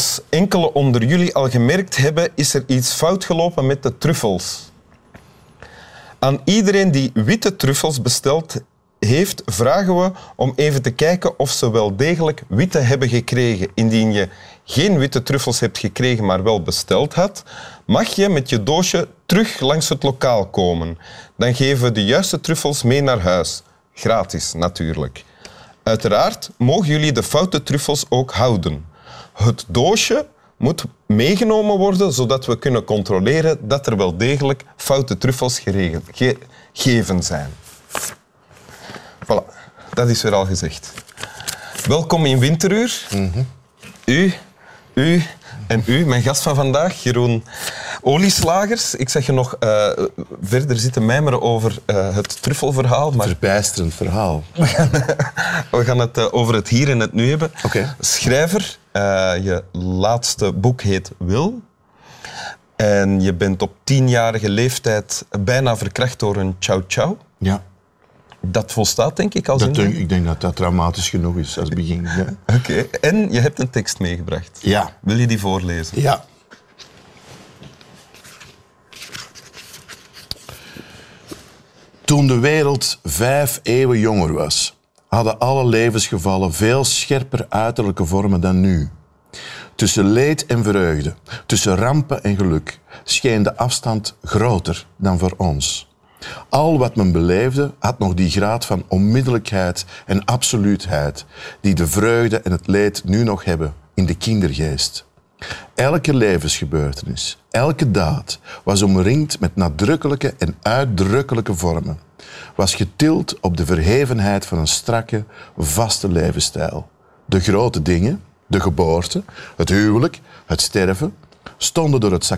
Zoals enkele onder jullie al gemerkt hebben, is er iets fout gelopen met de truffels. Aan iedereen die witte truffels bestelt heeft, vragen we om even te kijken of ze wel degelijk witte hebben gekregen. Indien je geen witte truffels hebt gekregen, maar wel besteld had, mag je met je doosje terug langs het lokaal komen. Dan geven we de juiste truffels mee naar huis. Gratis, natuurlijk. Uiteraard mogen jullie de foute truffels ook houden. Het doosje moet meegenomen worden zodat we kunnen controleren dat er wel degelijk foute truffels gegeven zijn. Voilà, dat is weer al gezegd. Welkom in Winteruur. U, u en u, mijn gast van vandaag, Jeroen Olieslagers. Ik zeg je nog uh, verder zitten mijmeren over uh, het truffelverhaal. Maar... Verbijsterend verhaal. We gaan het uh, over het hier en het nu hebben. Okay. Schrijver, je laatste boek heet Wil. En je bent op tienjarige leeftijd bijna verkracht door een chow-chow. Ja. Dat volstaat, denk ik, als dat denk, Ik denk dat dat traumatisch genoeg is als begin. Ja. Oké. En je hebt een tekst meegebracht. Ja. Wil je die voorlezen? Ja. Toen de wereld vijf eeuwen jonger was, hadden alle levensgevallen veel scherper uiterlijke vormen dan nu. Tussen leed en vreugde, tussen rampen en geluk, scheen de afstand groter dan voor ons. Al wat men beleefde had nog die graad van onmiddellijkheid en absoluutheid die de vreugde en het leed nu nog hebben in de kindergeest. Elke levensgebeurtenis, elke daad was omringd met nadrukkelijke en uitdrukkelijke vormen, was getild op de verhevenheid van een strakke, vaste levensstijl. De grote dingen, de geboorte, het huwelijk, het sterven, stonden door het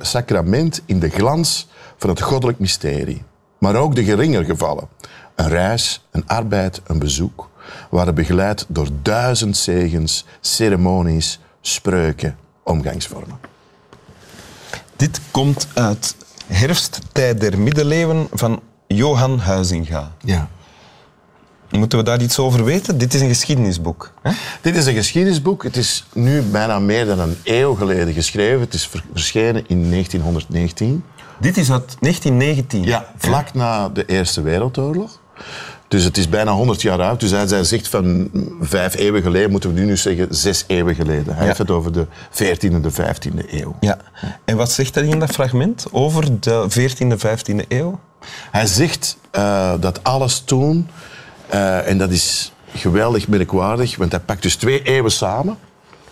sacrament in de glans van het goddelijk mysterie. Maar ook de geringer gevallen. Een reis, een arbeid, een bezoek waren begeleid door duizend zegens, ceremonies, spreuken, omgangsvormen. Dit komt uit Herfsttijd der Middeleeuwen van Johan Huizinga. Ja. Moeten we daar iets over weten? Dit is een geschiedenisboek. Hè? Dit is een geschiedenisboek. Het is nu bijna meer dan een eeuw geleden geschreven. Het is verschenen in 1919. Dit is uit 1919? Ja, vlak na de Eerste Wereldoorlog. Dus het is bijna 100 jaar oud. Dus hij, hij zegt van vijf eeuwen geleden, moeten we nu zeggen zes eeuwen geleden. Hij heeft het over de 14e en de 15e eeuw. Ja. En wat zegt hij in dat fragment over de 14e, 15e eeuw? Hij zegt uh, dat alles toen, uh, en dat is geweldig merkwaardig, want hij pakt dus twee eeuwen samen.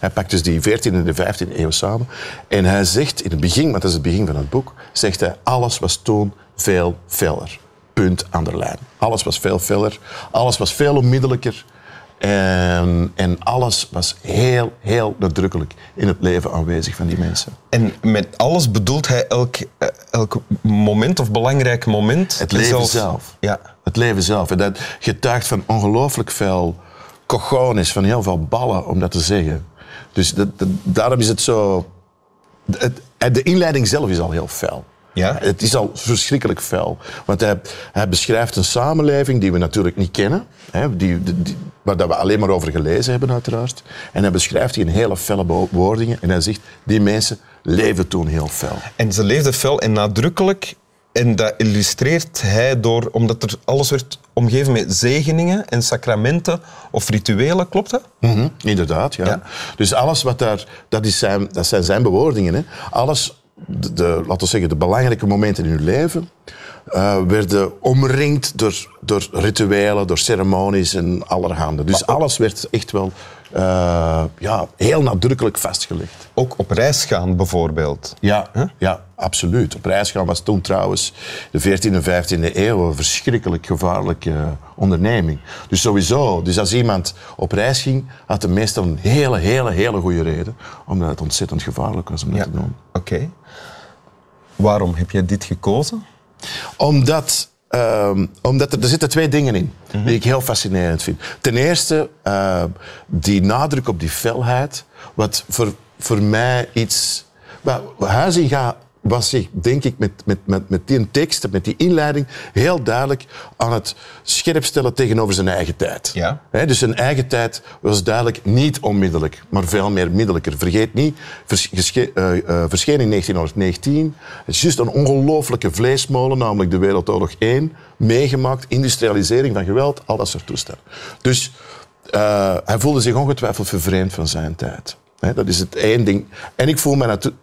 Hij pakt dus die 14e en de 15e eeuw samen. En hij zegt in het begin, want dat is het begin van het boek, zegt hij, alles was toen veel feller. Punt aan de lijn. Alles was veel feller. Alles was veel onmiddellijker. En, en, alles was heel, heel nadrukkelijk in het leven aanwezig van die mensen. En met alles bedoelt hij elk, eh, elk moment of belangrijk moment? Het leven zelf. Ja. Het leven zelf. En dat getuigt van ongelooflijk veel cojones, van heel veel ballen, om dat te zeggen. Dus dat, daarom is het zo... Het, de inleiding zelf is al heel fel. Ja? Het is al verschrikkelijk fel. Want hij, hij beschrijft een samenleving die we natuurlijk niet kennen. Hè, die, die, waar we alleen maar over gelezen hebben, uiteraard. En hij beschrijft die in hele felle bewoordingen. En hij zegt, die mensen leven toen heel fel. En ze leefden fel en nadrukkelijk en dat illustreert hij door, omdat er alles werd omgeven met zegeningen en sacramenten of rituelen, klopt dat? Mm inderdaad, ja. ja. Dus alles wat daar, dat, is zijn, dat zijn zijn bewoordingen. Hè. Alles, de, de, laten we zeggen, de belangrijke momenten in uw leven uh, werden omringd door, door rituelen, door ceremonies en allerhande. Dus alles werd echt wel uh, ja, heel nadrukkelijk vastgelegd. Ook op reis gaan bijvoorbeeld? Ja, ja, absoluut. Op reis gaan was toen trouwens de 14e en 15e eeuw een verschrikkelijk gevaarlijke onderneming. Dus sowieso, dus als iemand op reis ging, had hij meestal een hele, hele, hele goede reden. Omdat het ontzettend gevaarlijk was om dat te doen. Oké. Waarom heb jij dit gekozen? Omdat Um, omdat er, er zitten twee dingen in die ik heel fascinerend vind. Ten eerste uh, die nadruk op die felheid, wat voor, voor mij iets. Huizinga was zich, denk ik, met, met, met, met die tekst, met die inleiding, heel duidelijk aan het scherpstellen tegenover zijn eigen tijd. Ja. Dus zijn eigen tijd was duidelijk niet onmiddellijk, maar veel meer middelijker. Vergeet niet, vers, gesche- eh, eh, verscheen in 1919. Het is juist een ongelooflijke vleesmolen, namelijk de Wereldoorlog 1, meegemaakt, industrialisering van geweld, al dat soort toestanden. Dus eh, hij voelde zich ongetwijfeld vervreemd van zijn tijd. Dat is het één ding. En ik voel me natu-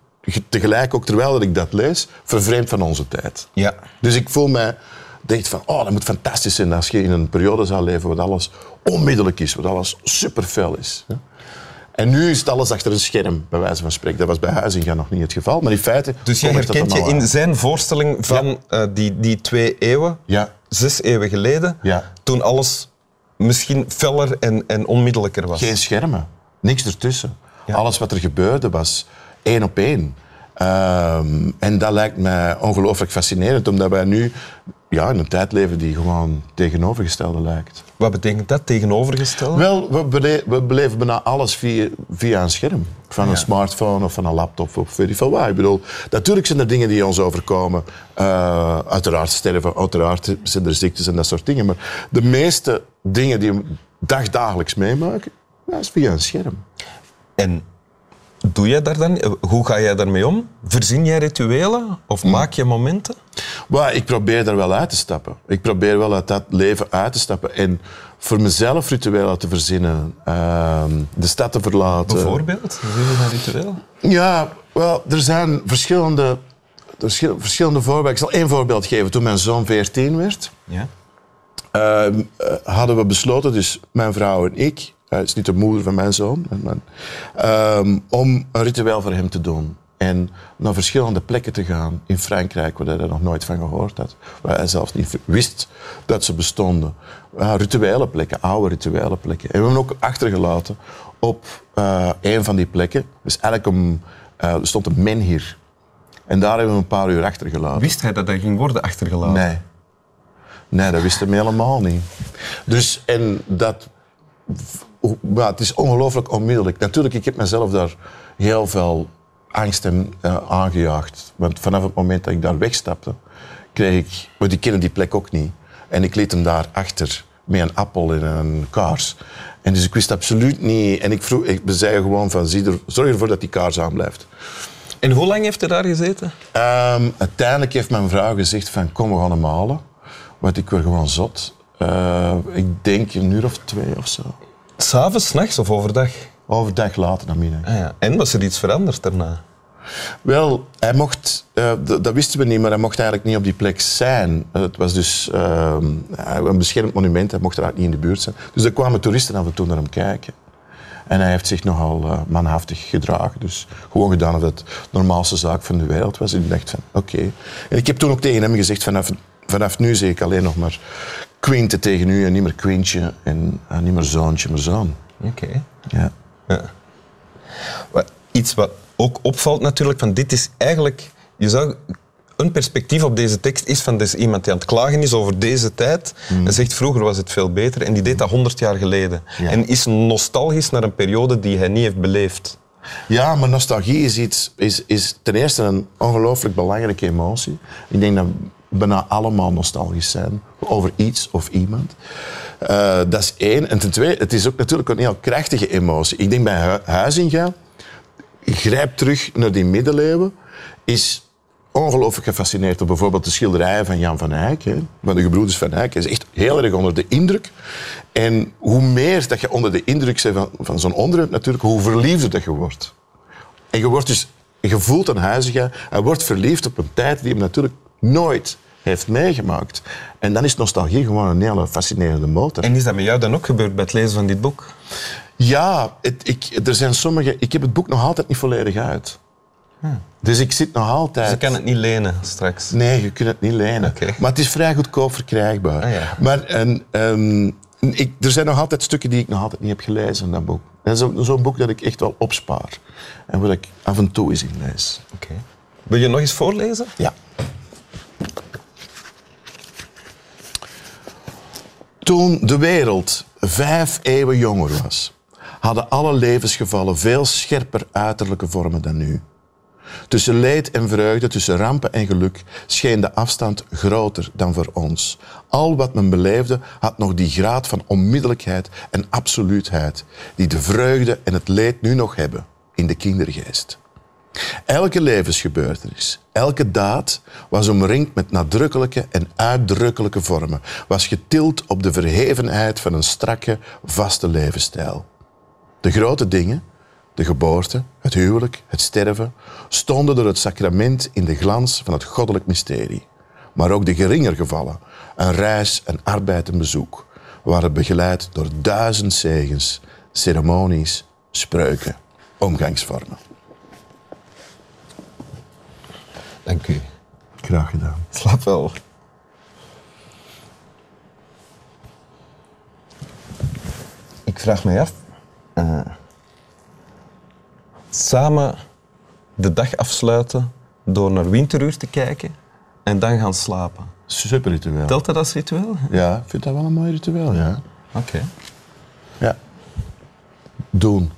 tegelijk ook, terwijl dat ik dat lees, vervreemd van onze tijd. Ja. Dus ik voel mij, denk van, oh, dat moet fantastisch zijn als je in een periode zou leven waar alles onmiddellijk is, waar alles superfel is. En nu is het alles achter een scherm, bij wijze van spreken. Dat was bij Huizinga nog niet het geval, maar in feite... Dus jij herkent je in zijn voorstelling van eh, die, die twee eeuwen, Ja. zes eeuwen geleden, Ja. toen alles misschien feller en, en onmiddellijker was. Geen schermen, niks ertussen. Alles wat er gebeurde was één op één. Ehm, en dat lijkt mij ongelooflijk fascinerend, omdat wij nu ja, in een tijd leven die gewoon tegenovergestelde lijkt. Wat betekent dat, tegenovergesteld? Wel, we, bele- we beleven bijna alles via, via een scherm. Van een smartphone of van een laptop of weet ik veel wat. Ik bedoel, natuurlijk zijn er dingen die ons overkomen. Eh, uiteraard sterven, uiteraard zijn er ziektes en dat soort dingen. Maar de meeste dingen die we dagdagelijks meemaken, dat is via een scherm. En doe jij daar dan? eh, Hoe ga jij daarmee om? Verzin jij rituelen of Hmm. maak je momenten? Maar ik probeer daar wel uit te stappen. Ik probeer wel uit dat leven uit te stappen. En voor mezelf rituelen te verzinnen. ehm, de stad te verlaten. Bijvoorbeeld? Hoe je dat ritueel? Ja, wel, er zijn verschillende, verschil- verschillende voorbeelden. Ik zal één voorbeeld geven. Toen mijn zoon 14 werd, Ja. ehm, eh, hadden we besloten, dus mijn vrouw en ik, hij is niet de moeder van mijn zoon, maar, ehm, om een ritueel voor hem te doen. En naar verschillende plekken te gaan in Frankrijk, waar hij er nog nooit van gehoord had. Waar hij zelfs niet wist dat ze bestonden. Rituele plekken, oude rituele plekken. En we hebben hem ook achtergelaten op eh, een van die plekken. Dus eigenlijk om, eh, er stond een menhir. En daar hebben we een paar uur achtergelaten. Wist hij dat hij ging worden achtergelaten? Nee. Nee, dat wist hem helemaal niet. Dus, en dat... Ja, het is ongelooflijk onmiddellijk. Natuurlijk, ik heb mezelf daar heel veel angst en, eh, aangejaagd. Want vanaf het moment dat ik daar wegstapte, kreeg ik... Want ik kende die plek ook niet. En ik liet hem daar achter met een appel en een kaars. En dus ik wist absoluut niet... En ik vroeg, ik zei gewoon van, zie er, zorg ervoor dat die kaars aan blijft. En hoe lang heeft hij daar gezeten? Ehm, uiteindelijk heeft mijn vrouw gezegd van kom, we gaan hem halen. Want ik word gewoon zot. Eh, ik denk een uur of twee of zo. S'avonds, nachts of overdag? Overdag later namiddag. Ah, ja. En was er iets veranderd daarna? Wel, hij mocht, eh, dat wisten we niet, maar hij mocht eigenlijk niet op die plek zijn. Eh, het was dus ehm, een beschermd monument, hij mocht er eigenlijk niet in de buurt zijn. Dus er kwamen toeristen af en toe naar hem kijken. En hij heeft zich nogal eh, manhaftig gedragen. Dus gewoon gedaan of dat de normaalste zaak van de wereld was. En ik dacht van, oké. En ik heb toen ook tegen hem gezegd, vanaf, vanaf nu zeg ik alleen nog maar Quinte tegen u en niet meer Quintje en eh, niet meer zoontje, maar zoon. Oké. Ja. Ja. Wat- Iets wat ook opvalt natuurlijk, van dit is eigenlijk... Je zou, een perspectief op deze tekst is van is iemand die aan het klagen is over deze tijd en zegt vroeger was het veel beter en die deed dat honderd jaar geleden. Ja. En is nostalgisch naar een periode die hij niet heeft beleefd. Ja, maar nostalgie is, iets, is, is ten eerste een ongelooflijk belangrijke emotie. Ik denk dat bijna allemaal nostalgisch zijn over iets of iemand. Eh, dat is één. En ten tweede, het is ook natuurlijk een heel krachtige emotie. Ik denk bij Hu- Huizinga, grijp terug naar die middeleeuwen, is ongelooflijk gefascineerd door bijvoorbeeld de schilderijen van Jan van Eyck, hè, van de gebroeders van Eyck. Hij is echt heel erg onder de indruk. En hoe meer dat je onder de indruk bent van, van zo'n onderwerp natuurlijk, hoe verliefder dat je wordt. En je wordt dus, je voelt een huiziga, hij wordt verliefd op een tijd die hem natuurlijk nooit heeft meegemaakt. En dan is nostalgie gewoon een hele fascinerende motor. En is dat met jou dan ook gebeurd bij het lezen van dit boek? Ja, het, ik, er zijn sommige... Ik heb het boek nog altijd niet volledig uit. Dus ik zit nog altijd... Dus ik kan het niet lenen straks. Nee, je kunt het niet lenen. Oké. Maar het is vrij goedkoop verkrijgbaar. Ah, ja. Maar en, ehm, ik, er zijn nog altijd stukken die ik nog altijd niet heb gelezen in dat boek. Dat is ook zo'n boek dat ik echt wel opspaar. En waar ik af en toe eens in lees. Oké. Wil je nog eens voorlezen? Ja. Toen de wereld vijf eeuwen jonger was, hadden alle levensgevallen veel scherper uiterlijke vormen dan nu. Tussen leed en vreugde, tussen rampen en geluk, scheen de afstand groter dan voor ons. Al wat men beleefde had nog die graad van onmiddellijkheid en absoluutheid, die de vreugde en het leed nu nog hebben in de kindergeest. Elke levensgebeurtenis, elke daad was omringd met nadrukkelijke en uitdrukkelijke vormen, was getild op de verhevenheid van een strakke, vaste levensstijl. De grote dingen, de geboorte, het huwelijk, het sterven, stonden door het sacrament in de glans van het goddelijk mysterie. Maar ook de geringer gevallen, een reis, een arbeid, een bezoek, waren begeleid door duizend zegens, ceremonies, spreuken, omgangsvormen. Dank u. Graag gedaan. Slaap wel. Ik vraag me af. eh, samen de dag afsluiten door naar Winteruur te kijken en dan gaan slapen. Super ritueel. Telt dat als ritueel? Ja, ik vind dat wel een mooi ritueel, ja. Oké. Ja. Doen.